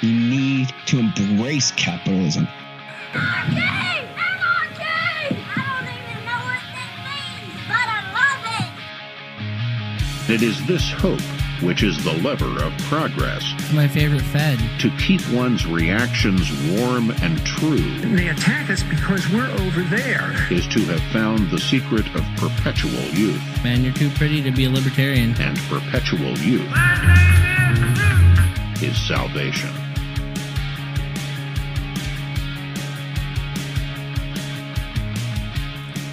You need to embrace capitalism. Anarchy! Anarchy! I don't even know what this means, but I love it. It is this hope which is the lever of progress. My favorite Fed. To keep one's reactions warm and true. They attack us because we're over there. Is to have found the secret of perpetual youth. Man, you're too pretty to be a libertarian. And perpetual youth is salvation.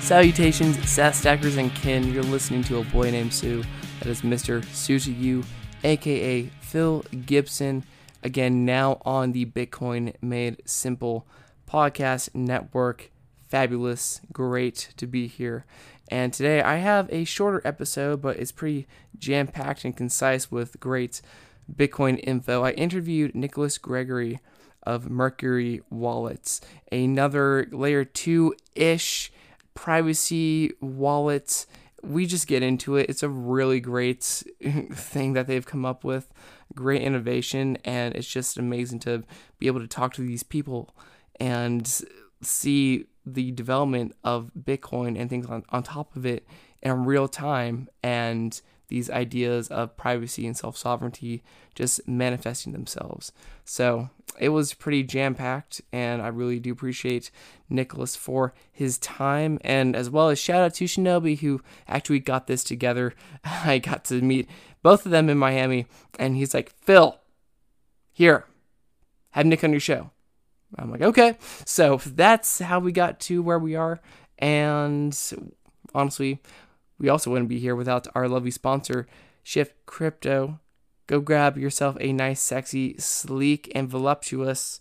Salutations, Sat Stackers and kin. You're listening to a boy named Sue. That is Mr. Sue to you, aka Phil Gibson. Again, now on the Bitcoin Made Simple podcast network. Fabulous, great to be here. And today I have a shorter episode, but it's pretty jam packed and concise with great Bitcoin info. I interviewed Nicholas Gregory of Mercury Wallets, another layer two ish privacy wallet. We just get into it. It's a really great thing that they've come up with, great innovation, and it's just amazing to be able to talk to these people and see the development of Bitcoin and things on, on top of it in real time and these ideas of privacy and self sovereignty just manifesting themselves. So it was pretty jam packed, and I really do appreciate Nicholas for his time, and as well as shout out to Shinobi who actually got this together. I got to meet both of them in Miami, and he's like, Phil, here, have Nick on your show. I'm like, okay. So that's how we got to where we are, and honestly, we also wouldn't be here without our lovely sponsor, Shift Crypto. Go grab yourself a nice, sexy, sleek, and voluptuous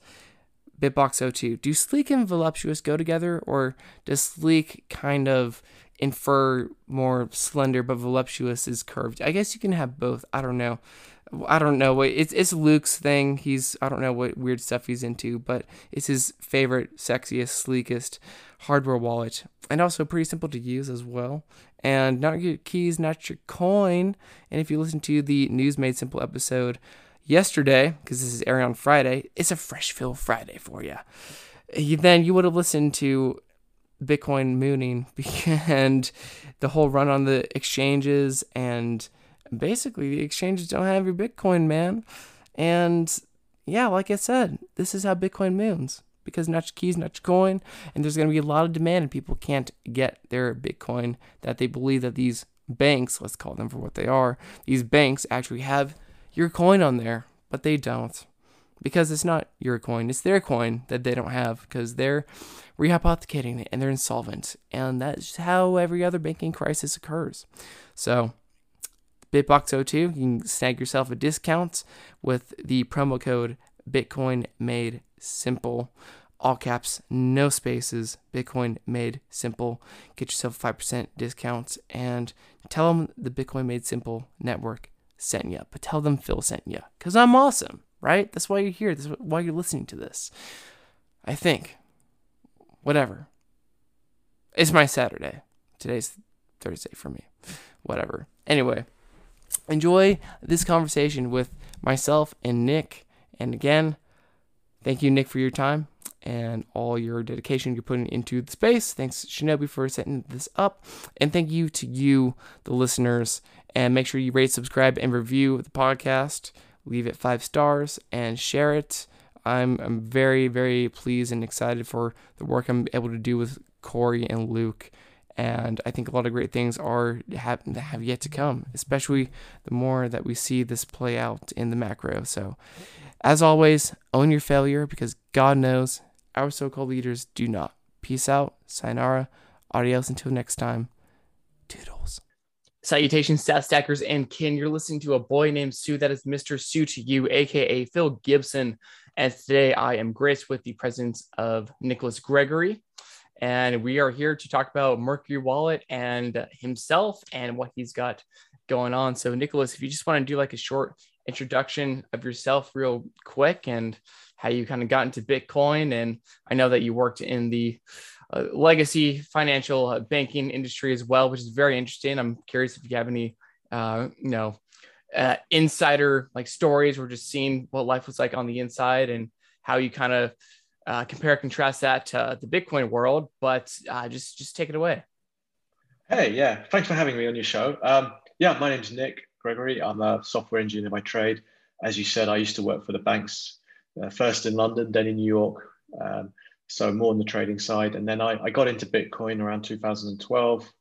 BitBox02. Do sleek and voluptuous go together, or does sleek kind of infer more slender, but voluptuous is curved? I guess you can have both. I don't know. I don't know it's it's Luke's thing. He's I don't know what weird stuff he's into, but it's his favorite, sexiest, sleekest hardware wallet, and also pretty simple to use as well. And not your keys, not your coin. And if you listen to the News Made Simple episode yesterday, because this is airing on Friday, it's a fresh Phil Friday for you. Then you would have listened to Bitcoin mooning and the whole run on the exchanges and basically the exchanges don't have your Bitcoin, man. And yeah, like I said, this is how Bitcoin moons because not your keys, not your coin, and there's going to be a lot of demand, and people can't get their Bitcoin that they believe that these banks, let's call them for what they are, these banks actually have your coin on there, but they don't because it's not your coin, it's their coin that they don't have because they're rehypothecating it and they're insolvent, and that's how every other banking crisis occurs. So. Bitbox02, you can snag yourself a discount with the promo code Bitcoin Made Simple. All caps, no spaces. Bitcoin Made Simple. Get yourself 5% discounts and tell them the Bitcoin Made Simple network sent you. But tell them Phil sent you because I'm awesome, right? That's why you're here. That's why you're listening to this. I think. Whatever. It's my Saturday. Today's Thursday for me. Whatever. Anyway, enjoy this conversation with myself and Nick. And again, thank you, Nick, for your time and all your dedication you're putting into the space. Thanks, Shinobi, for setting this up. And thank you to you, the listeners. And make sure you rate, subscribe, and review the podcast. Leave it five stars and share it. I'm, I'm very, very pleased and excited for the work I'm able to do with Corey and Luke. And I think a lot of great things are have, have yet to come, especially the more that we see this play out in the macro. So, as always, own your failure because God knows our so called leaders do not. Peace out. Sayonara. Adios until next time. Toodles. Salutations, stackers and kin. You're listening to a boy named Sue. That is Mr. Sue to you, aka Phil Gibson. And today I am graced with the presence of Nicholas Gregory. And we are here to talk about Mercury Wallet and himself and what he's got going on. So, Nicholas, if you just want to do like a short introduction of yourself, real quick, and how you kind of got into Bitcoin. And I know that you worked in the uh, legacy financial uh, banking industry as well, which is very interesting. I'm curious if you have any, uh, you know, uh, insider like stories. We're just seeing what life was like on the inside and how you kind of uh, compare and contrast that to the Bitcoin world. But uh, just just take it away. Hey, yeah, thanks for having me on your show. Um, yeah, my name's Nick Gregory. I'm a software engineer by trade. As you said, I used to work for the banks, uh, first in London, then in New York. Um, so more on the trading side. And then I, I got into Bitcoin around 2012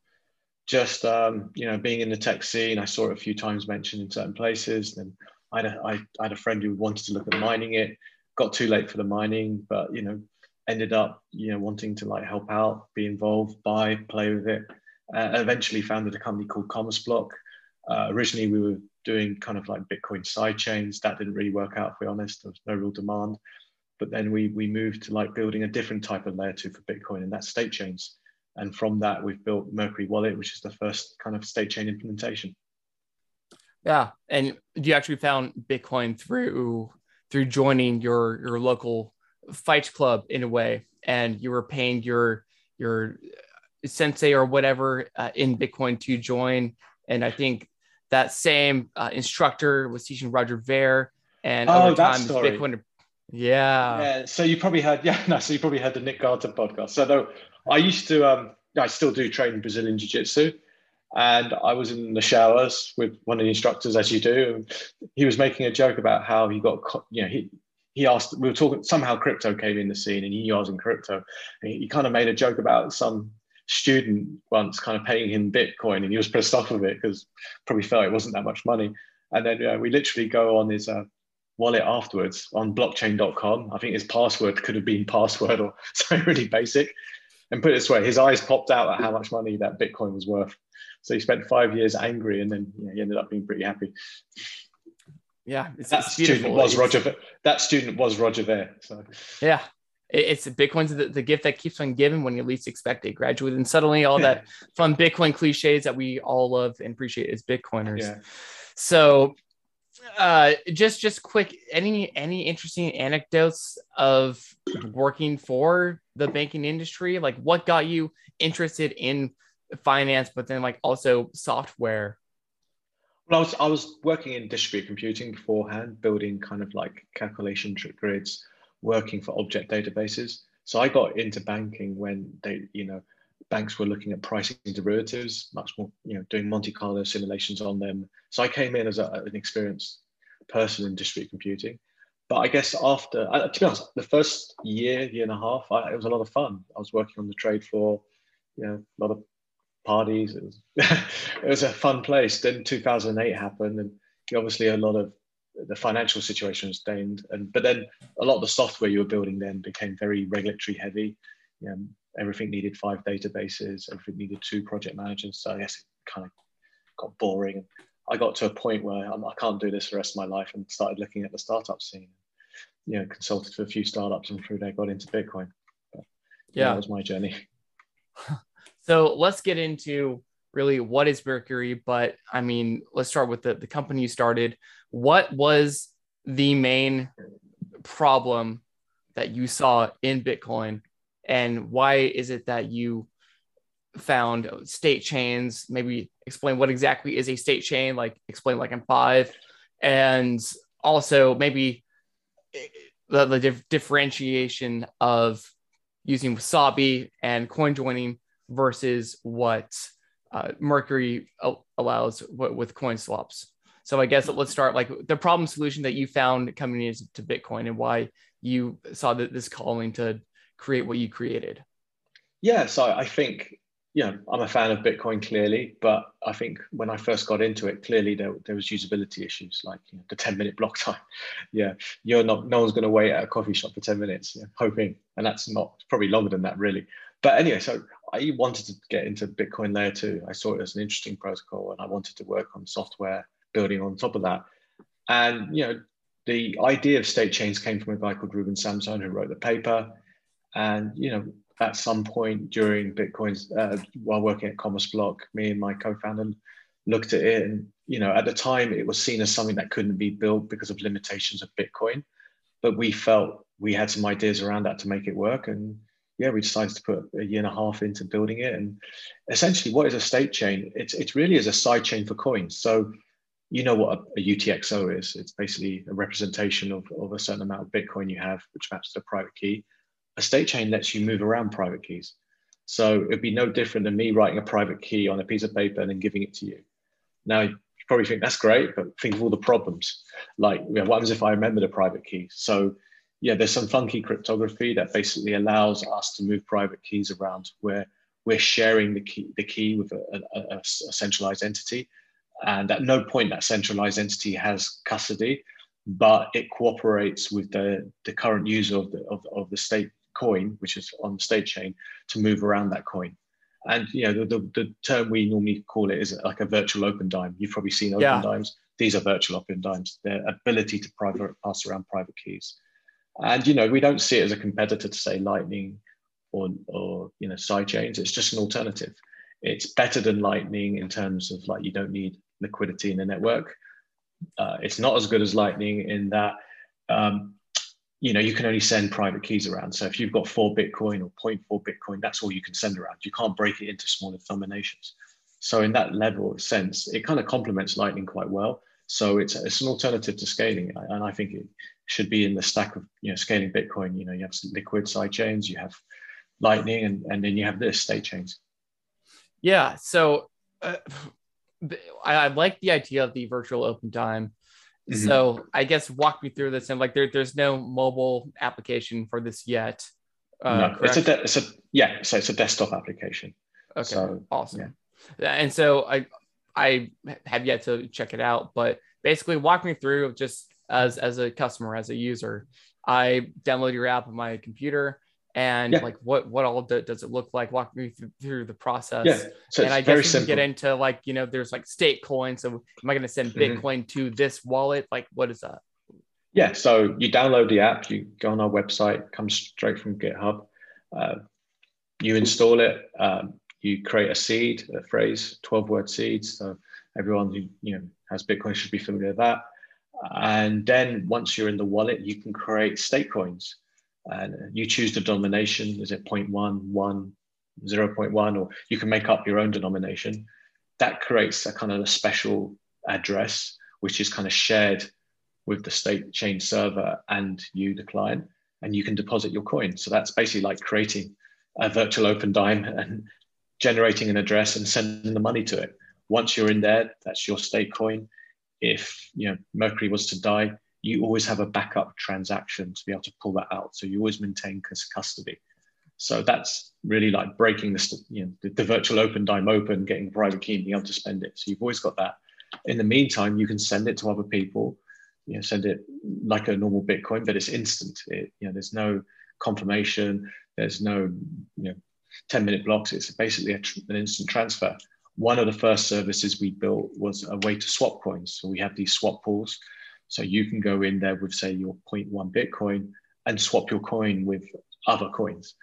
just um, you know being in the tech scene i saw it a few times mentioned in certain places and I had, a, I, I had a friend who wanted to look at mining it got too late for the mining but you know ended up you know wanting to like help out be involved buy play with it uh, eventually founded a company called CommerceBlock uh, originally we were doing kind of like bitcoin side chains. That didn't really work out if we're honest. There was no real demand. But then we we moved to like building a different type of layer two for bitcoin and that's state chains. And from that, we've built Mercury Wallet, which is the first kind of state chain implementation. Yeah, and you actually found Bitcoin through through joining your your local fight club in a way, and you were paying your your sensei or whatever uh, in Bitcoin to join. And I think that same uh, instructor was teaching Roger Ver, and oh, over time, story. Bitcoin. Yeah. Yeah. So you probably heard, yeah, no. So you probably heard the Nick Garton podcast. So though I used to, um, I still do train Brazilian Jiu Jitsu. And I was in the showers with one of the instructors, as you do. And he was making a joke about how he got, you know, he, he asked, we were talking, somehow crypto came in the scene and he knew I was in crypto. And he, he kind of made a joke about some student once kind of paying him Bitcoin and he was pissed off of it because probably felt it wasn't that much money. And then uh, we literally go on his uh, wallet afterwards on blockchain.com. I think his password could have been password or something really basic and put it this way, his eyes popped out at how much money that Bitcoin was worth. So he spent five years angry, and then he ended up being pretty happy. Yeah, it's, that it's student was Roger. That student was Roger Ver. So yeah, it's Bitcoin's the, the, gift that keeps on giving when you least expect it. Graduate, and suddenly all that fun Bitcoin cliches that we all love and appreciate as Bitcoiners. Yeah. So uh just just quick any any interesting anecdotes of working for the banking industry like what got you interested in finance but then like also software well i was i was working in distributed computing beforehand building kind of like calculation grids working for object databases so i got into banking when they you know banks were looking at pricing derivatives, much more, you know, doing Monte Carlo simulations on them. So I came in as a, an experienced person in distributed computing. But I guess after, uh, to be honest, the first year, year and a half, I, it was a lot of fun. I was working on the trade floor, you know, a lot of parties. It was, it was a fun place. Then 2008 happened, and obviously a lot of the financial situation was stained. And but then a lot of the software you were building then became very regulatory heavy. You know, everything needed five databases, everything needed two project managers. So I guess it kind of got boring. I got to a point where I'm, I can not do this for the rest of my life and started looking at the startup scene. You know, consulted for a few startups and through there got into Bitcoin. But, yeah, that was my journey. So let's get into really what is Mercury. But I mean, let's start with the, the company you started. What was the main problem that you saw in Bitcoin and why is it that you found state chains maybe explain what exactly is a state chain like explain like in five and also maybe the, the dif- differentiation of using wasabi and coin joining versus what uh, mercury allows with coin swaps so i guess let's start like the problem solution that you found coming into bitcoin and why you saw that this calling to create what you created? Yeah, so I think yeah, I'm a fan of Bitcoin clearly, but I think when I first got into it, clearly there, there was usability issues like you know, the 10 minute block time. yeah, you're not, no one's going to wait at a coffee shop for 10 minutes, yeah, hoping, and that's not probably longer than that really. But anyway, so I wanted to get into Bitcoin layer two. I saw it as an interesting protocol, and I wanted to work on software building on top of that. And you know, the idea of state chains came from a guy called Ruben Somsen who wrote the paper and you know, at some point during Bitcoin's uh, while working at CommerceBlock, me and my co-founder looked at it, and you know, at the time it was seen as something that couldn't be built because of limitations of Bitcoin. But we felt we had some ideas around that to make it work, and yeah, we decided to put a year and a half into building it. And essentially, what is a state chain? It's it really is a side chain for coins. So you know what a, a, UTXO is. It's basically a representation of, of a certain amount of Bitcoin you have, which maps to a private key. A state chain lets you move around private keys. So it'd be no different than me writing a private key on a piece of paper and then giving it to you. Now, you probably think that's great, but think of all the problems. Like, you know, what happens if I remember the private key? So, yeah, there's some funky cryptography that basically allows us to move private keys around where we're sharing the key, the key with a, a, a centralized entity. And at no point that centralized entity has custody, but it cooperates with the, the current user of the, of, of the state coin, which is on the state chain, to move around that coin. And you know, the, the, the term we normally call it is like a virtual open dime. You've probably seen open yeah. dimes. These are virtual open dimes. Their ability to private pass around private keys. And you know, we don't see it as a competitor to say Lightning or or you know side chains. It's just an alternative. It's better than Lightning in terms of like you don't need liquidity in the network. Uh, it's not as good as Lightning in that um, you know you can only send private keys around. So if you've got four Bitcoin or 0.4 Bitcoin, that's all you can send around. You can't break it into smaller denominations. So in that level of sense, it kind of complements Lightning quite well. So it's it's an alternative to scaling, and I think it should be in the stack of you know scaling Bitcoin. You know, you have liquid side chains, you have Lightning, and, and then you have this state chains. Yeah. So uh, I, I, like the idea of the virtual open dime. Mm-hmm. So I guess walk me through this and like there, there's no mobile application for this yet. Uh, no, it's a, de- it's a yeah, so it's a desktop application. Okay, so, awesome. Yeah. And so I I have yet to check it out, but basically walk me through just as as a customer as a user. I download your app on my computer and yeah. like what what all do, does it look like walk me through, through the process yeah. so and i guess we can get into like you know there's like state coin so am i going to send mm-hmm. bitcoin to this wallet like what is that yeah so you download the app you go on our website comes straight from github uh, you install it um, you create a seed a phrase 12 word seeds so everyone who you know has bitcoin should be familiar with that and then once you're in the wallet you can create state coins and you choose the denomination. Is it 0.1, 1, 0.1, or you can make up your own denomination. That creates a kind of a special address, which is kind of shared with the state chain server and you, the client, and you can deposit your coin. So that's basically like creating a virtual open dime and generating an address and sending the money to it. Once you're in there, that's your state coin. If you know Mercury was to die, you always have a backup transaction to be able to pull that out. So you always maintain custody. So that's really like breaking the, you know, the, the virtual open dime open, getting private key and being able to spend it. So you've always got that. In the meantime, you can send it to other people, you know, send it like a normal Bitcoin, but it's instant. It, you know, there's no confirmation, there's no, you know, 10 minute blocks. It's basically a, an instant transfer. One of the first services we built was a way to swap coins. So we have these swap pools so you can go in there with, say, your 0.1 Bitcoin and swap your coin with other coins.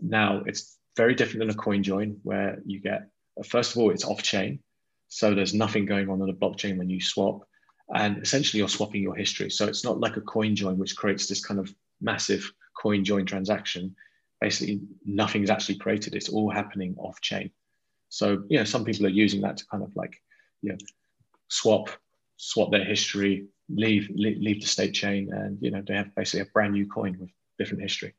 Now, it's very different than a coin join where you get, first of all, it's off chain. So there's nothing going on on the blockchain when you swap. And essentially, you're swapping your history. So it's not like a coin join, which creates this kind of massive coin join transaction. Basically, nothing's actually created. It's all happening off chain. So, you know, some people are using that to kind of like, you know, swap, swap their history, leave, leave leave the state chain, and you know they have basically a brand new coin with different history.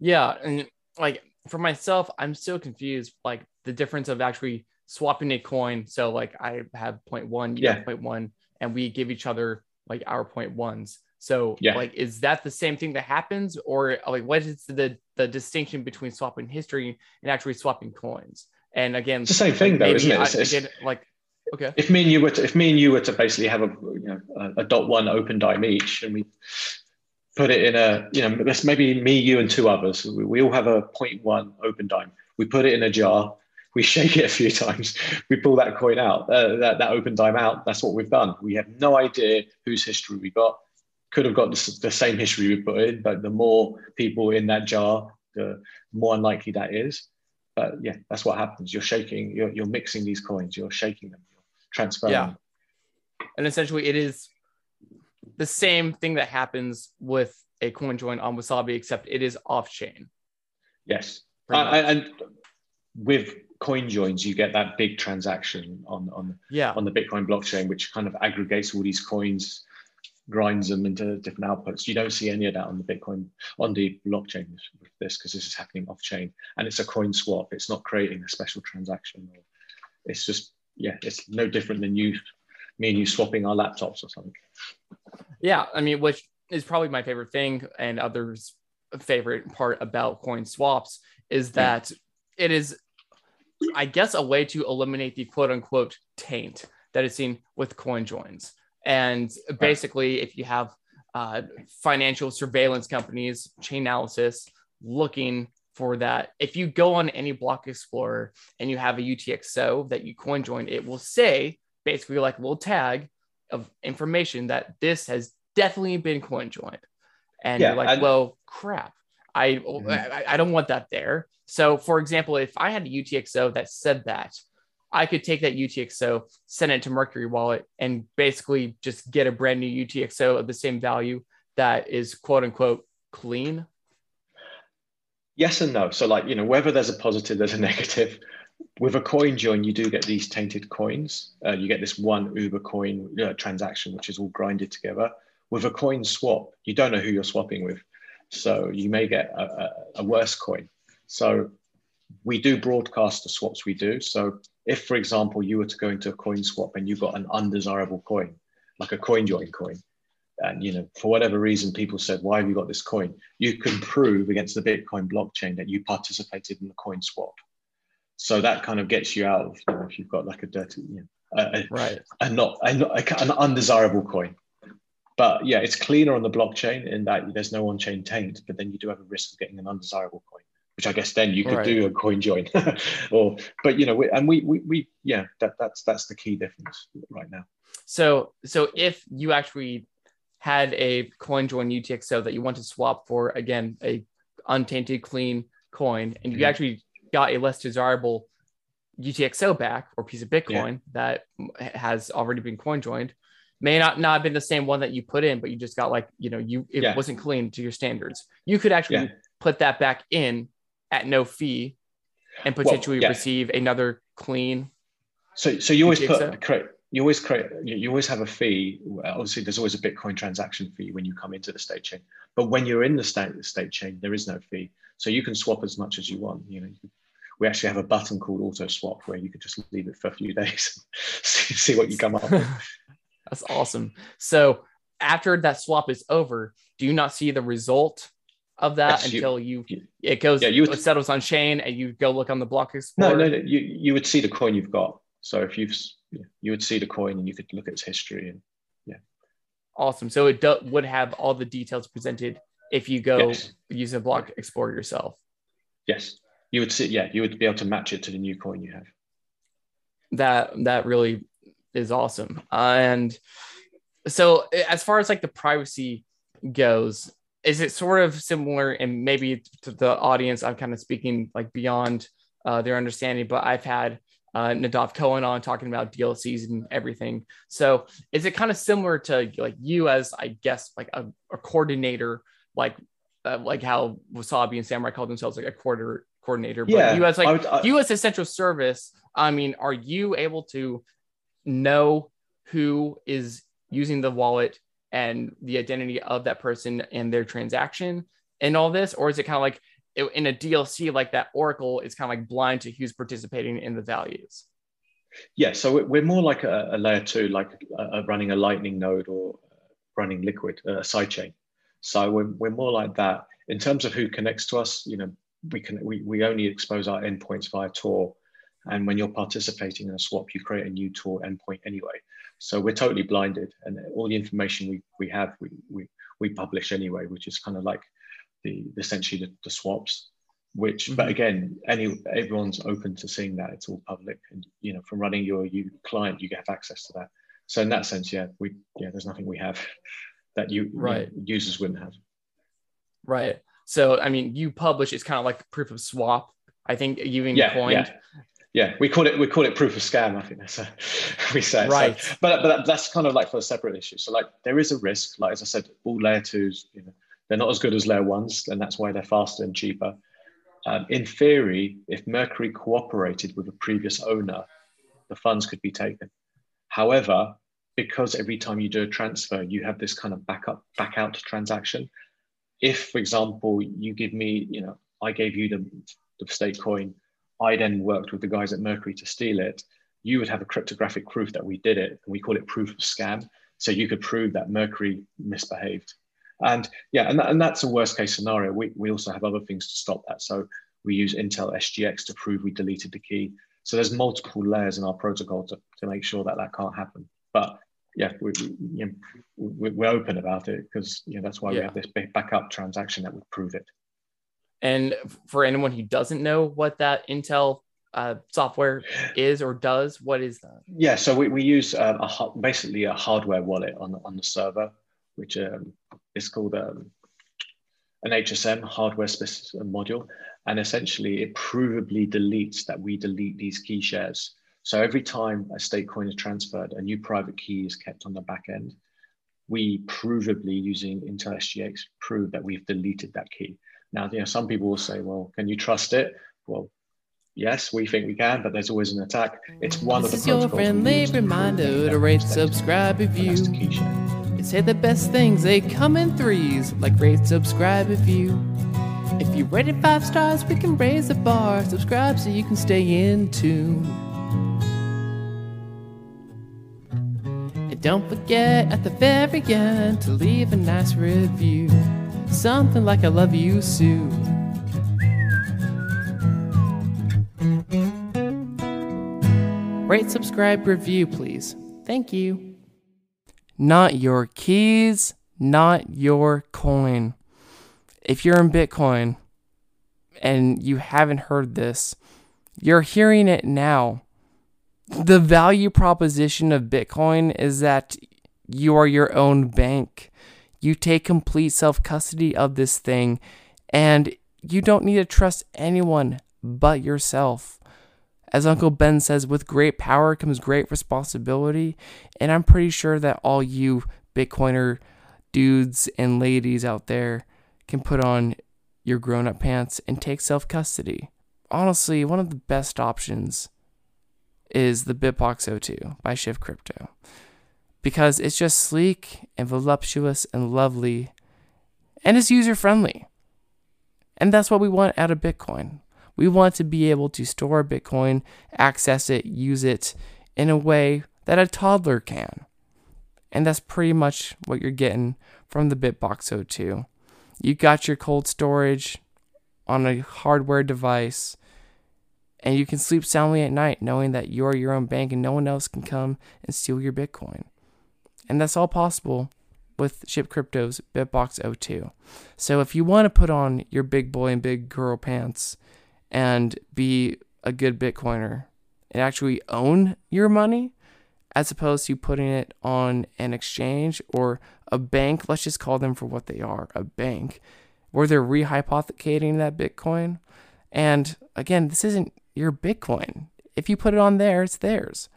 Yeah, and like for myself, I'm still confused. Like the difference of actually swapping a coin. So like I have 0.1, you yeah. have 0.1, and we give each other like our 0.1s. So yeah. like is that the same thing that happens, or like what is the the distinction between swapping history and actually swapping coins? And again, it's the same thing though, isn't it? It's, I, again, like Okay. If me and you were to, if me and you were to basically have a you know a, a dot one open dime each, and we put it in a you know let's maybe me, you, and two others. We, we all have a 0.1 open dime. We put it in a jar. We shake it a few times. We pull that coin out, uh, that that open dime out. That's what we've done. We have no idea whose history we got. Could have got the, the same history we put in, but the more people in that jar, the more unlikely that is. But yeah, that's what happens. You're shaking. You're, you're mixing these coins. You're shaking them you're transferring. Yeah. And essentially, it is the same thing that happens with a coin join on Wasabi, except it is off chain. Yes. Uh, and with coin joins, you get that big transaction on on yeah on the Bitcoin blockchain, which kind of aggregates all these coins, grinds them into different outputs. You don't see any of that on the Bitcoin on the blockchain with this because this is happening off chain, and it's a coin swap. It's not creating a special transaction. It's just yeah, it's no different than you, me and you swapping our laptops or something. Yeah, I mean, which is probably my favorite thing, and others' favorite part about coin swaps is hmm. that it is, I guess, a way to eliminate the quote unquote taint that is seen with coin joins. And basically, if you have uh, financial surveillance companies, Chainalysis looking for that, if you go on any block explorer and you have a UTXO that you coin join, it will say basically like a little tag of information that this has definitely been coin joined. And Yeah, you're like, and- well, crap. I, Mhm. I I don't want that there. So, for example, if I had a UTXO that said that, I could take that UTXO, send it to Mercury Wallet, and basically just get a brand new UTXO of the same value that is quote unquote clean. Yes and no. So, like, you know, whether there's a positive, there's a negative. With a coin join, you do get these tainted coins. Uh, you get this one Uber coin uh, transaction, which is all grinded together. With a coin swap, you don't know who you're swapping with. So, you may get a, a, a worse coin. So, we do broadcast the swaps we do. So, if, for example, you were to go into a coin swap and you got an undesirable coin, like a coin join coin, and you know for whatever reason people said why have you got this coin? You can prove against the bitcoin blockchain that you participated in the coin swap. So that kind of gets you out of you know, if you've got like a dirty you know, a, Right. and not a, not- an undesirable coin. But yeah it's cleaner on the blockchain in that there's no on-chain taint but then you do have a risk of getting an undesirable coin which i guess then you could Right. do a coin join or but you know we, and we, we we yeah that that's that's the key difference right now So, so if you actually had a coin join UTXO that you want to swap for, again, a untainted, clean coin, and you Mhm. actually got a less desirable UTXO back or piece of Bitcoin that has already been coin joined, may not not have been the same one that you put in, but you just got like you know you it Yeah. wasn't clean to your standards. You could actually Yeah. put that back in at no fee and potentially yeah. receive another clean. So, so you always put create. You always create. You you always have a fee. Obviously, there's always a Bitcoin transaction fee when you come into the state chain. But when you're in the state the state chain, there is no fee. So you can swap as much as you want. You know, we actually have a button called Auto Swap where you could just leave it for a few days, see, see what you come up with. That's awesome. So after that swap is over, do you not see the result of that Yes, until you, you- it goes yeah, you would- it settles on chain and you go look on the block No, explorer? no, no. You you would see the coin you've got. So if you've you would see the coin and you could look at its history and yeah. Awesome. So it do, would have all the details presented if you go Yes. use a block explorer yourself. yes, you would see. Yeah, you would be able to match it to the new coin you have. That that really is awesome. Uh, And so as far as like the privacy goes, is it sort of similar and maybe to the audience i'm kind of speaking like beyond uh, their understanding but i've had uh, Nadav Kohen on talking about dlcs and everything. So is it kind of similar to like you as i guess like a, a coordinator like uh, like how wasabi and Samourai call themselves like a quarter coordinator but Yeah, you as like I would- I- you as a central service i mean are you able to know who is using the wallet and the identity of that person and their transaction and all this or is it kind of like in a dlc like that oracle is kind of like blind to who's participating in the values Yeah, so we're- more like a, a layer two, like uh, running a Lightning node or running Liquid, uh, a sidechain. So we're, we're more like that in terms of who connects to us. You know, we can we, we only expose our endpoints via Tor, and when you're participating in a swap, you create a new Tor endpoint anyway. So we're totally blinded, and all the information we we have we we, we publish anyway, which is kind of like the essentially the, the swaps which but Mhm. again any everyone's open to seeing that. It's all public and you know from running your you client you have access to that. So in that sense yeah we yeah there's nothing we have that you, you know, Right. users wouldn't have. Right. So i mean you publish it's kind of like proof of swap i think you even yeah coined. yeah yeah we call it we call it proof of scam i think that's a, we say So- Right. but but that's kind of like for a separate issue so like there is a risk like as i said all layer twos you know they're not as good as layer ones and that's why they're faster and cheaper um, in theory, if Mercury cooperated with a previous owner, the funds could be taken. However, because every time you do a transfer, you have this kind of backup, back out transaction. If, for example, you give me, you know, I gave you the, the state coin, I then worked with the guys at Mercury to steal it, you would have a cryptographic proof that we did it, and we call it proof of scam. So you could prove that Mercury misbehaved. And yeah, and, that, and that's a worst case scenario. We, we also have other things to stop that. So we use Intel SGX to prove we deleted the key. So there's multiple layers in our protocol to, to make sure that that can't happen. But yeah, we, you know, we're open about it because you know that's why yeah. we have this big backup transaction that would prove it. And for anyone who doesn't know what that Intel uh, software is or does, what is that? Yeah, so we, we use um, a, basically a hardware wallet on, on the server, which um, is called um, an HSM hardware specific module. And essentially, it provably deletes that we delete these key shares. So every time a state coin is transferred, a new private key is kept on the back end. We provably, using Intel SGX, prove that we've deleted that key. Now, you know, some people will say, well, can you trust it? Well, yes, we think we can, but there's always an attack. It's one this of the is your friendly reminder to rate, subscribe, review. They say the best things, they come in threes, like rate, subscribe, review. If you rate it five stars, we can raise the bar. Subscribe so you can stay in tune. And don't forget at the very end to leave a nice review. Something like I love you, Sue. Rate, subscribe, review, please. Thank you. Not your keys, not your coin. If you're in Bitcoin and you haven't heard this, you're hearing it now the value proposition of Bitcoin is that you are your own bank. You take complete self custody of this thing, and you don't need to trust anyone but yourself. As Uncle Ben says, with great power comes great responsibility. And I'm pretty sure that all you Bitcoiner dudes and ladies out there can put on your grown up pants and take self custody. Honestly, one of the best options is the BitBox02 by Shift Crypto because it's just sleek and voluptuous and lovely and it's user friendly. And that's what we want out of Bitcoin. We want to be able to store Bitcoin, access it, use it in a way that a toddler can. And that's pretty much what you're getting from the BitBox02. You got your cold storage on a hardware device and you can sleep soundly at night knowing that you're your own bank and no one else can come and steal your Bitcoin. And that's all possible with Shift Crypto's BitBox02. So if you want to put on your big boy and big girl pants and be a good Bitcoiner and actually own your money, as opposed to putting it on an exchange or a bank, let's just call them for what they are a bank, where they're rehypothecating that Bitcoin. And again, this isn't your Bitcoin. If you put it on there, it's theirs.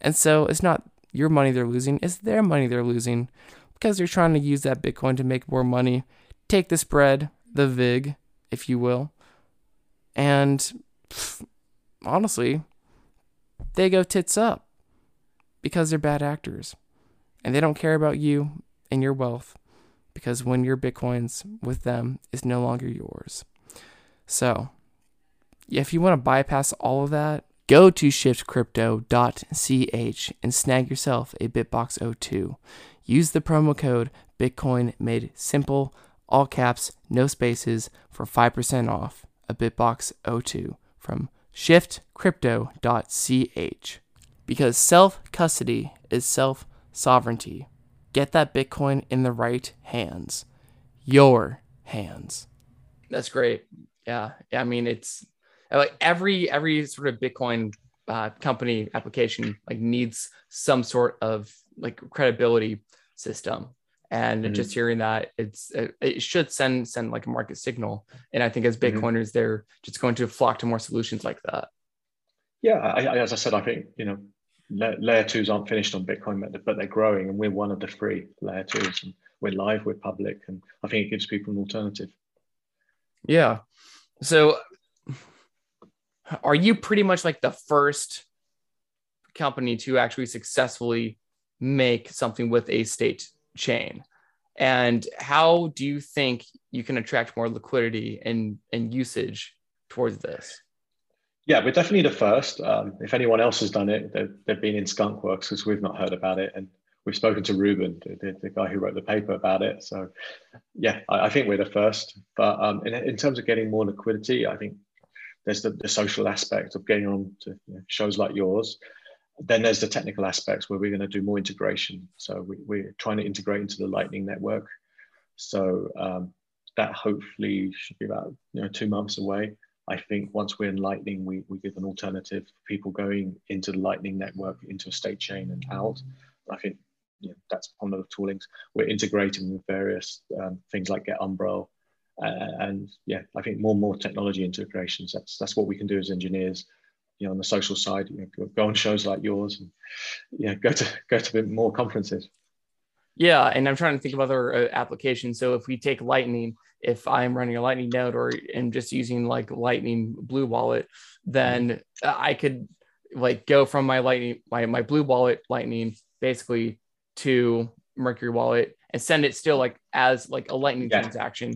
And so it's not your money they're losing, is their money they're losing because they're trying to use that Bitcoin to make more money, take the spread, the VIG, if you will. And honestly, they go tits up because they're bad actors. And they don't care about you and your wealth because when your Bitcoin's with them, it's no longer yours. So, if you want to bypass all of that, go to shiftcrypto.ch and snag yourself a BitBox02. Use the promo code Bitcoin made simple, all caps, no spaces for 5% off a Bitbox O2 from shiftcrypto.ch. Because self custody is self sovereignty. Get that Bitcoin in the right hands. Your hands. That's great. Yeah. I mean, it's like every every sort of Bitcoin uh, company application like needs some sort of like credibility system and mm-hmm. just hearing that it's it, it, should send send like a market signal and i think as mm-hmm. bitcoiners mm-hmm. they're just going to flock to more solutions like that yeah I, as i said i think you know layer twos aren't finished on bitcoin but they're growing and we're one of the three layer twos and we're live we're public and i think it gives people an alternative yeah so are you pretty much like the first company to actually successfully make something with a state chain? And how do you think you can attract more liquidity and, and usage towards this? Yeah, we're definitely the first. Um, if anyone else has done it, they've, they've been in Skunkworks because we've not heard about it. And we've spoken to Ruben, the, the, guy who wrote the paper about it. So, yeah, I, I think we're the first. But um, in, in, terms of getting more liquidity, I think there's the, the social aspect of getting on to you know, shows like yours. Then there's the technical aspects where we're going to do more integration. So we, are trying to integrate into the Lightning network. So um, that hopefully should be about you know two months away. I think once we're in Lightning, we, we give an alternative for people going into the Lightning network, into a state chain and out. I think you know, that's one of the toolings. We're integrating with various um, things like Get Umbrel. Uh, and yeah, I think more and more technology integrations. That's that's what we can do as engineers. You know, on the social side, you know, go on shows like yours, and yeah, go to go to more conferences. Yeah, and I'm trying to think of other uh, applications. So if we take Lightning, if I'm running a Lightning node or am just using like Lightning Blue Wallet, then I could like go from my Lightning my my Blue Wallet Lightning basically to Mercury Wallet and send it still like as like a Lightning yeah. transaction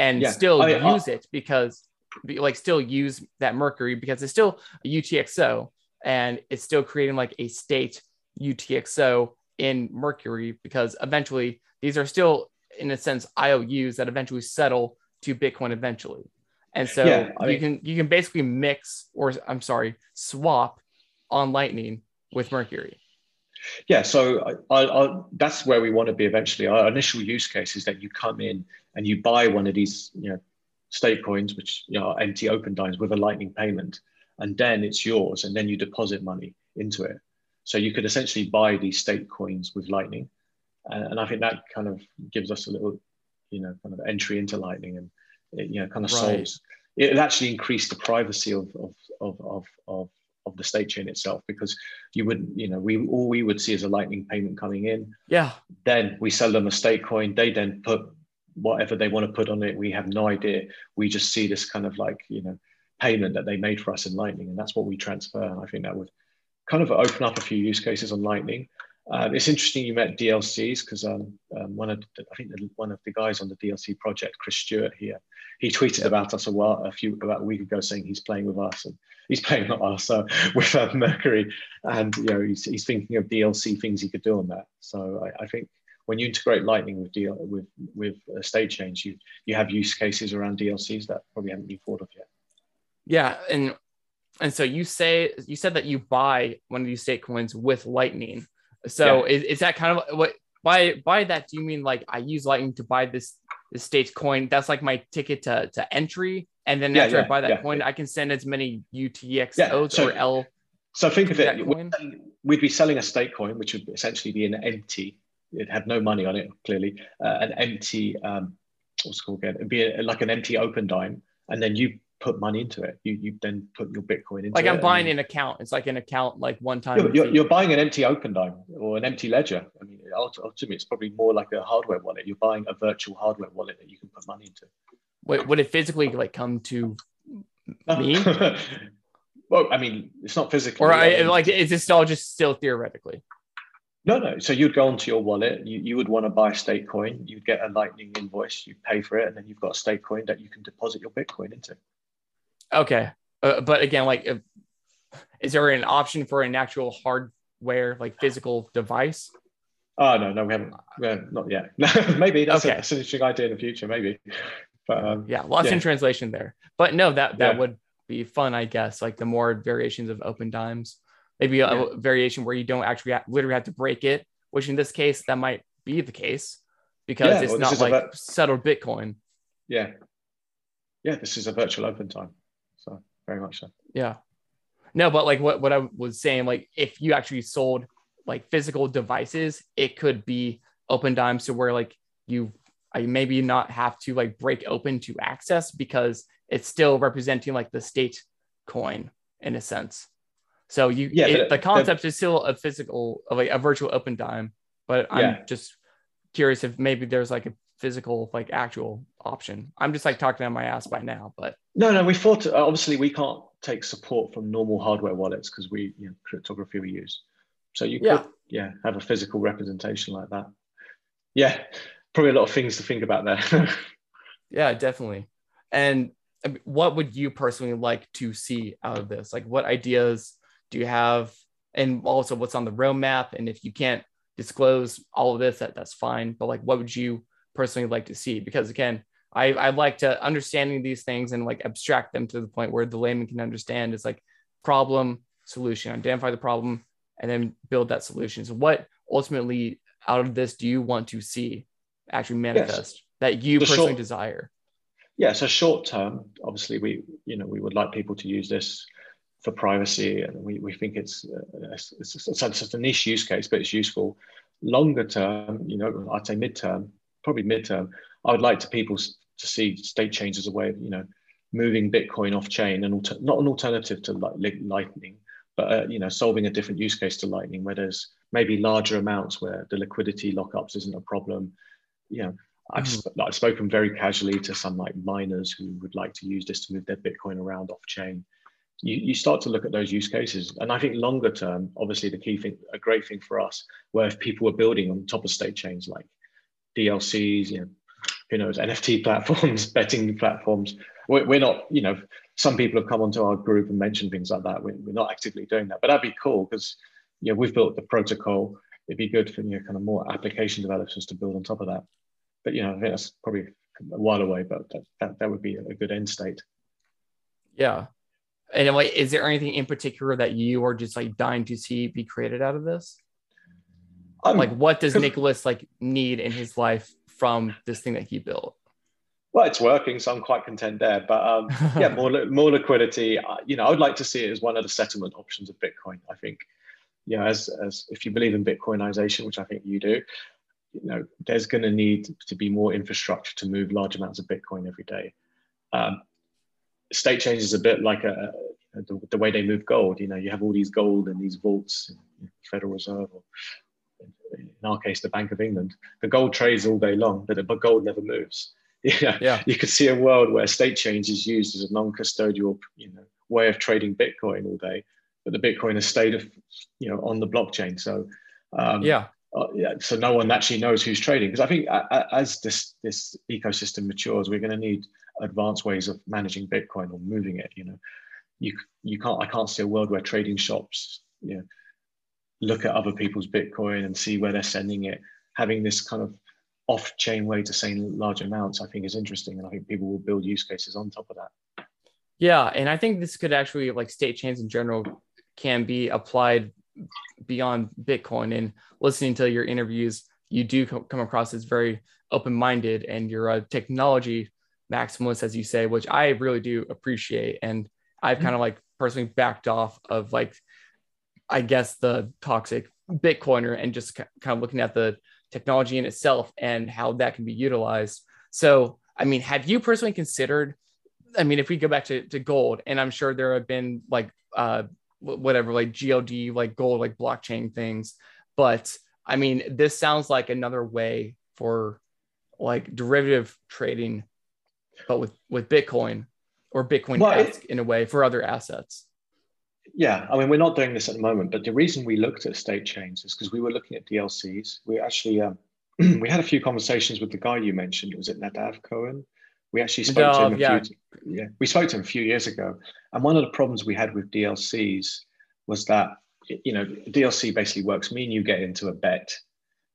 and yeah. still I uh, use it because like still use that Mercury because it's still a UTXO and it's still creating like a state UTXO in Mercury because eventually these are still in a sense IOUs that eventually settle to Bitcoin eventually. And so yeah, you mean, can you can basically mix or I'm sorry, swap on Lightning with Mercury. Yeah, so I, I, that's where we want to be eventually. Our initial use case is that you come in and you buy one of these, you know, state coins, which are empty open dimes with a Lightning payment, and then it's yours, and then you deposit money into it. So you could essentially buy these state coins with Lightning, and, and I think that kind of gives us a little, you know, kind of entry into Lightning, and it, you know, kind of right. solves. It actually increased the privacy of of of of, of of the state chain itself because you wouldn't you know we all we would see is a lightning payment coming in yeah then we sell them a state coin they then put whatever they want to put on it we have no idea. We just see this kind of like you know payment that they made for us in lightning and that's what we transfer and i think that would kind of open up a few use cases on lightning. Um, it's interesting you met DLCs because um, um, one of the, I think the, one of the guys on the DLC project, Chris Stewart here, he tweeted about us a while a few about a week ago saying he's playing with us and he's playing not us uh, with uh, Mercury. And you know he's, he's thinking of DLC things he could do on that. So I, I think when you integrate Lightning with DL, with with uh, state chains, you you have use cases around DLCs that probably haven't been thought of yet. Yeah, and and so you say you said that you buy one of these state coins with Lightning. So yeah. is, is that kind of what by by that do you mean like I use Lightning to buy this this state's coin? That's like my ticket to to entry, and then yeah, after yeah, I buy that coin, I can send as many UTXOs so, or L. So think of it, we'd be selling a state coin, which would essentially be an empty. It had no money on it, clearly, uh, an empty. Um, what's called again? It'd be a, like an empty open dime and then you put money into it. You you then put your Bitcoin into like. I'm buying an account. It's like an account, like one time. You're, you're, you're, buying an empty open dime or an empty ledger. I mean, ultimately, it's probably more like a hardware wallet. You're buying a virtual hardware wallet that you can put money into. Wait, would it physically like come to me? well, I mean, it's not physically. Or I, like, is this all just still theoretically? No, no. So you'd go onto your wallet. You, you would want to buy state coin. You'd get a Lightning invoice. You pay for it, and then you've got a state coin that you can deposit your Bitcoin into. Okay, uh, but again, like, if, is there an option for an actual hardware, like physical device? Oh no, no, we haven't. not yet. maybe that's, okay. a, that's, an interesting idea in the future. Maybe, but um, yeah, lost yeah. in translation there. But no, that that yeah. would be fun, I guess. Like the more variations of Opendimes, maybe a yeah. variation where you don't actually have, literally have to break it. Which in this case, that might be the case because it's well, not like a, settled Bitcoin. Yeah, yeah, this is a virtual open dime, so very much so. Yeah. No, but like what, what I was saying, like if you actually sold like physical devices, it could be Opendimes to where like you I maybe not have to like break open to access because it's still representing like the state coin in a sense. So you yeah, it, the concept the, is still a physical like a virtual open dime, but I'm yeah. just curious if maybe there's like a physical like actual option. I'm just like talking on my ass by now, but no, no, we thought uh, obviously we can't take support from normal hardware wallets because we you know, cryptography we use. So you Yeah. could yeah have a physical representation like that. Yeah, probably a lot of things to think about there. Yeah, definitely. And uh, what would you personally like to see out of this? Like, what ideas do you have? And also, what's on the roadmap? And if you can't disclose all of this, that that's fine. But like, what would you personally like to see? Because again, I I like to understanding these things and like abstract them to the point where the layman can understand. It's like problem, solution, identify the problem, and then build that solution. So, what ultimately out of this do you want to see actually manifest that you The personally short- desire? yeah so short term obviously we you know we would like people to use this for privacy and we, we think it's, uh, it's, it's, it's a niche use case but it's useful longer term you know i'd say midterm probably midterm i would like to people to see state chains as a way of you know moving bitcoin off chain and alter, not an alternative to like Li- lightning but uh, you know solving a different use case to lightning where there's maybe larger amounts where the liquidity lockups isn't a problem you know I've, Mhm. sp- I've spoken very casually to some like miners who would like to use this to move their Bitcoin around off chain. You, you start to look at those use cases. And I think longer term, obviously the key thing, a great thing for us, where if people were building on top of state chains like DLCs, you know, who knows, NFT platforms, betting platforms, we're, we're not, you know, some people have come onto our group and mentioned things like that. We're, we're not actively doing that, but that'd be cool because, you know, we've built the protocol. It'd be good for, you know, kind of more application developers to build on top of that but you know, I think that's probably a while away, but that, that, that would be a good end state. Yeah. And like, is there anything in particular that you are just like dying to see be created out of this? Like, what does Nicholas like need in his life from this thing that he built? well, it's working, so I'm quite content there. But um, yeah, more more liquidity. Uh, you know, I would like to see it as one of the settlement options of Bitcoin. I think, you know, as as if you believe in Bitcoinization, which I think you do, you know, there's going to need to be more infrastructure to move large amounts of Bitcoin every day. Um, state chains is a bit like a, the, the way they move gold. You know, you have all these gold in these vaults, Federal Reserve, or in our case, the Bank of England. The gold trades all day long, but but gold never moves. Yeah, Yeah. you could see a world where state chains is used as a non-custodial, you know, way of trading Bitcoin all day, but the Bitcoin has stayed, you know, on the blockchain. So, um, yeah. uh, yeah, so no one actually knows who's trading because I think a- a- as this this ecosystem matures, we're going to need advanced ways of managing Bitcoin or moving it. You know, you you can't I can't see a world where trading shops you know look at other people's Bitcoin and see where they're sending it. Having this kind of off-chain way to send large amounts, I think is interesting, and I think people will build use cases on top of that. Yeah. And I think this could actually, like, state chains in general can be applied beyond Bitcoin. And listening to your interviews, you do come across as very open minded and you're a technology maximalist, as you say, which I really do appreciate. And I've kind of like personally backed off of like, I guess, the toxic Bitcoiner and just kind of looking at the technology in itself and how that can be utilized. So, I mean, have you personally considered? I mean, if we go back to, to gold, and I'm sure there have been like uh, whatever, like GLD, like gold, like blockchain things. But I mean, this sounds like another way for like derivative trading, but with with Bitcoin or Bitcoin Well, it- in a way for other assets. Yeah, I mean, we're not doing this at the moment, but the reason we looked at state chains is because we were looking at DLCs. We actually um, we had a few conversations with the guy you mentioned. Was it Nadav Kohen? We actually spoke to him. A yeah. few, yeah, we spoke to him a few years ago, and one of the problems we had with DLCs was that you know DLC basically works. Me and you get into a bet.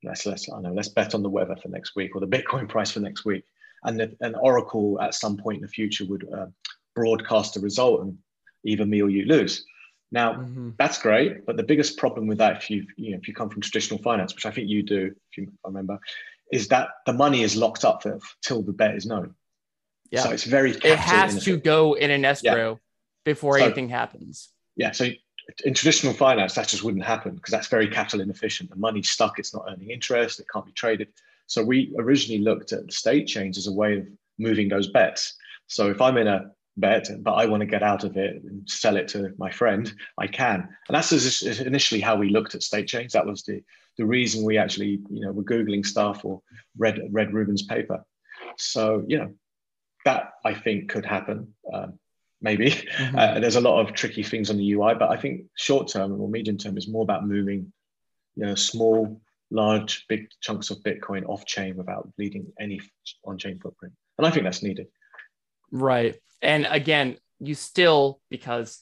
Let's let's I know let's bet on the weather for next week or the Bitcoin price for next week, and the, an Oracle at some point in the future would uh, broadcast a result, and either me or you lose. Now Mhm. that's great, but the biggest problem with that, if you you know if you come from traditional finance, which I think you do, if you remember, is that the money is locked up for, till the bet is known. Yeah. So it's very It has to inefficient. go in an escrow before So- anything happens. Yeah. So in traditional finance, that just wouldn't happen because that's very capital inefficient. The money's stuck; it's not earning interest. It can't be traded. So we originally looked at state chains as a way of moving those bets. So if I'm in a bet, but I want to get out of it and sell it to my friend, I can. And that's initially how we looked at state chains. That was the the reason we actually, you know, were googling stuff or read read Ruben's paper. So you know, that I think could happen. Um, maybe. Mm-hmm. Uh, there's a lot of tricky things on the UI, but I think short term or medium term is more about moving, you know, small, large, big chunks of Bitcoin off chain without leaving any on chain footprint. And I think that's needed. Right. And again, you still, because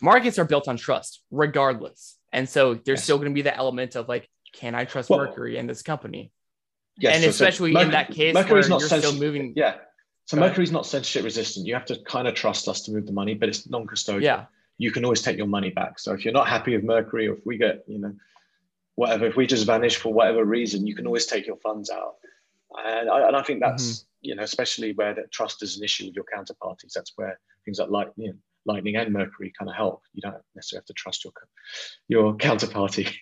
markets are built on trust regardless. And so there's yes. still going to be the element of like, can I trust well, Mercury and this company? Yes, and so, especially so in that case, Mercury's not still moving. Yeah. So Mercury's not censorship resistant. You have to kind of trust us to move the money, but it's non-custodial. Yeah. You can always take your money back. So if you're not happy with Mercury, or if we get, you know, whatever, if we just vanish for whatever reason, you can always take your funds out. And I, and I think that's, mm-hmm. you know, especially where that trust is an issue with your counterparties. That's where things like light, you know, Lightning and Mercury kind of help. You don't necessarily have to trust your your counterparty.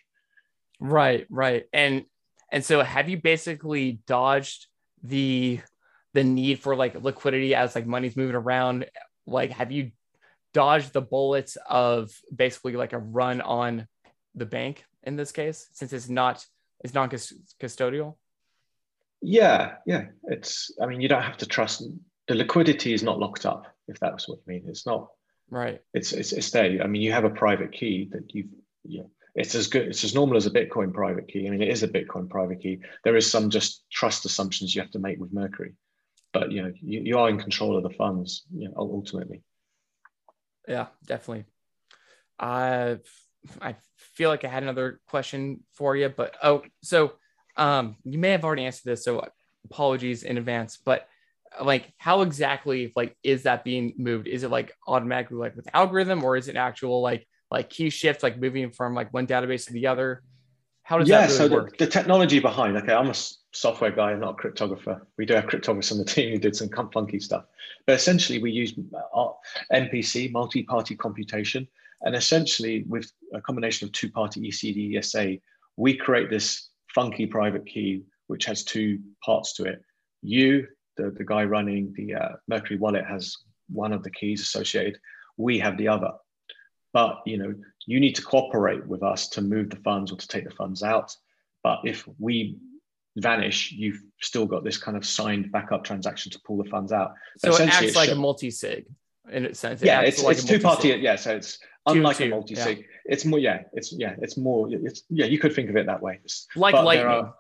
Right, right. And and so have you basically dodged the the need for like liquidity as like money's moving around? Like have you dodged the bullets of basically like a run on the bank in this case since it's not it's non custodial? Yeah, yeah. It's I mean you don't have to trust the liquidity is not locked up if that's what you mean. It's not right. It's it's it's there. I mean you have a private key that you've you know, it's as good it's as normal as a bitcoin private key i mean it is a bitcoin private key there is some just trust assumptions you have to make with mercury but you know you, you are in control of the funds you know ultimately yeah definitely i i feel like i had another question for you but oh so um you may have already answered this so apologies in advance but like how exactly like is that being moved is it like automatically like with algorithm or is it actual like like key shift, like moving from like one database to the other? How does yeah, that really so work? The, the technology behind, okay, I'm a software guy, I'm not a cryptographer. We do have cryptographers on the team who did some funky stuff. But essentially, we use uh, MPC, multi-party computation. And essentially, with a combination of two-party ECDSA, we create this funky private key, which has two parts to it. You, the, the guy running the uh, Mercury wallet, has one of the keys associated. We have the other. But you know you need to cooperate with us to move the funds or to take the funds out. But if we vanish you've still got this kind of signed backup transaction to pull the funds out. So it acts like a multi-sig in a sense it yeah it's, like it's two party yeah so it's unlike two, a multi-sig yeah. it's more yeah it's yeah it's more it's yeah you could think of it that way it's, like lightning are,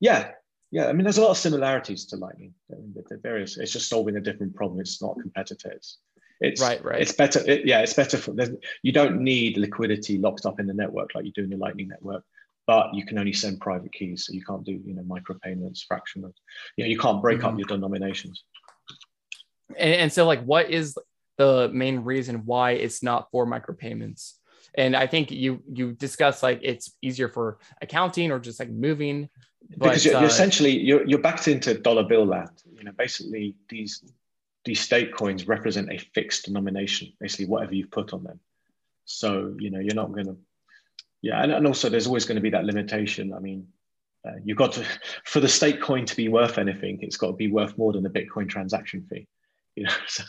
yeah yeah i mean there's a lot of similarities to lightning they're various it's just solving a different problem it's not competitive. it's right, right. It's better. It, yeah, it's better for. You don't need liquidity locked up in the network like you do in the Lightning network, but you can only send private keys, so you can't do you know micropayments, fractional. You know, you can't break mm-hmm. up your denominations. And, and so, like, what is the main reason why it's not for micropayments? And I think you you discuss like it's easier for accounting or just like moving. But, because you're, uh, you're essentially you're, you're backed into dollar bill land. You know, basically these these state coins represent a fixed denomination, basically whatever you've put on them. So, you know, you're not going to, yeah. And, and also there's always going to be that limitation. I mean, uh, you've got to, for the state coin to be worth anything, it's got to be worth more than the Bitcoin transaction fee, you know? So,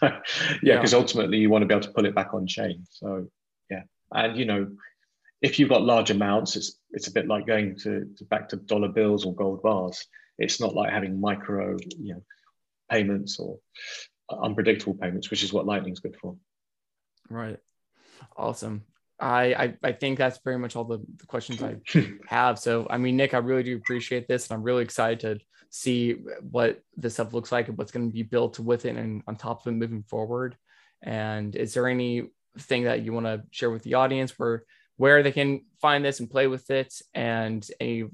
yeah, because yeah. ultimately you want to be able to pull it back on chain. So, yeah. And, you know, if you've got large amounts, it's, it's a bit like going to, to back to dollar bills or gold bars. It's not like having micro, you know, payments or unpredictable payments, which is what Lightning's good for. Right. Awesome. I, I, I think that's pretty much all the, the questions I have. So, I mean, Nick, I really do appreciate this, and I'm really excited to see what this stuff looks like and what's going to be built with it and on top of it moving forward. And is there anything that you want to share with the audience where where they can find this and play with it, and any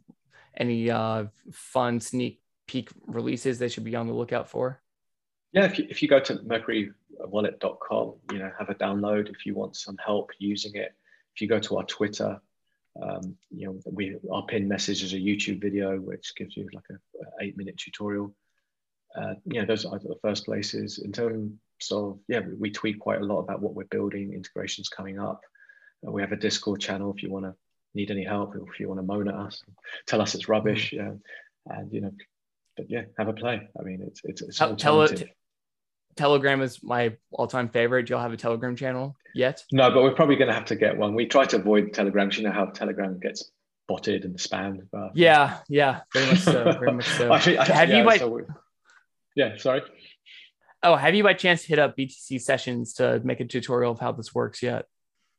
any uh, fun sneak peek releases they should be on the lookout for? Yeah, if you, if you go to mercurywallet.com, you know, have a download if you want some help using it. If you go to our Twitter, um, you know, we our pin message is a YouTube video which gives you like a, eight minute tutorial. Uh, you know, those are the first places. In terms of yeah, we, we tweet quite a lot about what we're building, integrations coming up. Uh, we have a Discord channel if you want to need any help, if you want to moan at us, tell us it's rubbish, yeah. and you know, but yeah, have a play. I mean, it's it's, it's tell, tell, Telegram is my all-time favorite. Do y'all have a Telegram channel yet? No, but we're probably going to have to get one. We try to avoid Telegram. You know how Telegram gets botted and spammed. But... Yeah, yeah, very much so. Very much so. I have yeah, you? By... So yeah, sorry. Oh, have you by chance hit up BTC sessions to make a tutorial of how this works yet?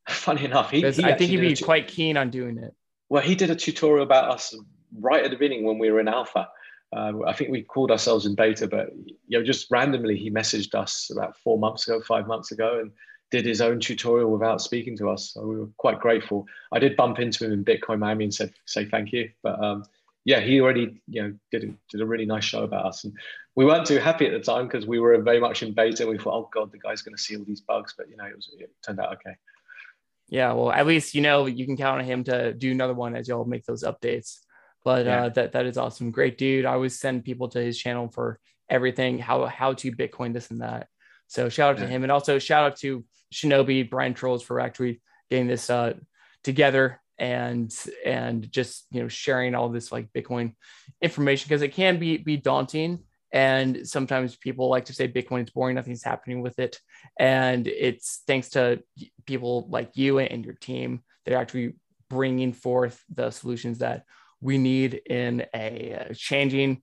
Funny enough, he, he I think he'd be quite keen on doing it. Well, he did a tutorial about us right at the beginning when we were in alpha. Uh, I think we called ourselves in beta, but you know, just randomly he messaged us about four months ago, five months ago, and did his own tutorial without speaking to us. So we were quite grateful. I did bump into him in Bitcoin Miami and said say thank you, but um, yeah, he already you know did a, did a really nice show about us, and we weren't too happy at the time because we were very much in beta. We thought, oh god, the guy's going to see all these bugs, but you know, it was it turned out okay. Yeah, well, at least you know you can count on him to do another one as y'all make those updates. But yeah. uh, that that is awesome. Great dude. I always send people to his channel for everything, how how to Bitcoin this and that. So shout out yeah. to him, and also shout out to Shinobi Brian Trolls for actually getting this uh, together and and just you know sharing all this like Bitcoin information because it can be be daunting. And sometimes people like to say Bitcoin is boring, nothing's happening with it. And it's thanks to people like you and your team that are actually bringing forth the solutions that we need in a uh, changing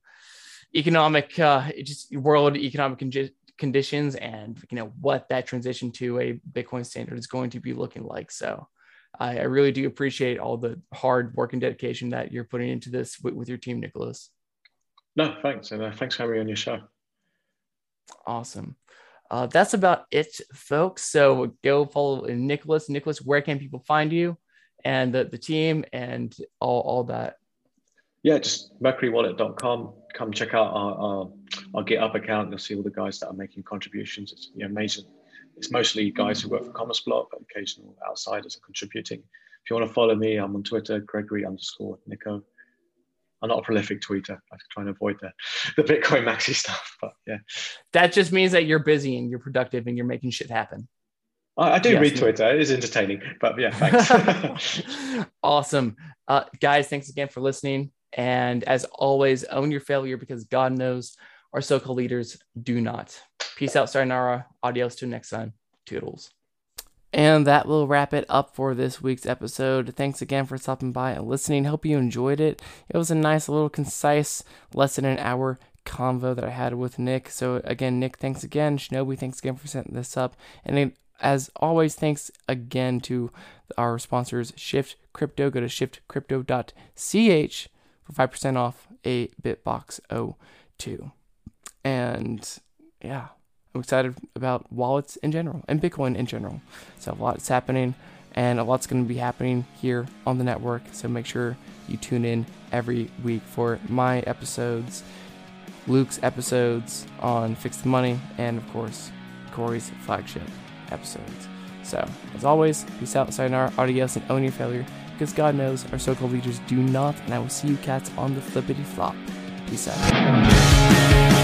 economic uh, just world economic con- conditions and you know what that transition to a bitcoin standard is going to be looking like. So I, I really do appreciate all the hard work and dedication that you're putting into this with, with your team nicholas. No thanks and uh, thanks for having me on your show. Awesome. Uh, that's about it folks. So go follow nicholas. Nicholas where can people find you and the, the team and all, all that yeah, just mercurywallet.com. Come check out our, our, our GitHub account. You'll see all the guys that are making contributions. It's you know, amazing. It's mostly guys who work for CommerceBlock, but occasional outsiders are contributing. If you want to follow me, I'm on Twitter, Gregory underscore Nico. I'm not a prolific tweeter. I try and avoid the, the Bitcoin maxi stuff, but yeah. That just means that you're busy and you're productive and you're making shit happen. I, I do yes, read Twitter. It is entertaining, but yeah, thanks. awesome. Uh, guys, thanks again for listening. And as always, own your failure because God knows our so called leaders do not. Peace out, sayonara. Adios to next time. Toodles. And that will wrap it up for this week's episode. Thanks again for stopping by and listening. Hope you enjoyed it. It was a nice little concise, less than an hour convo that I had with Nick. So again, Nick, thanks again. Shinobi, thanks again for setting this up. And it, as always, thanks again to our sponsors, Shift Crypto. Go to shiftcrypto.ch for 5% off a Bitbox O2. And yeah, I'm excited about wallets in general and Bitcoin in general. So a lot's happening and a lot's going to be happening here on the network. So make sure you tune in every week for my episodes, Luke's episodes on Fix the Money, and of course, Corey's flagship episodes. So, as always, peace out, sayonara, adios, and own your failure because God knows our so called leaders do not, and I will see you cats on the flippity flop. Peace out.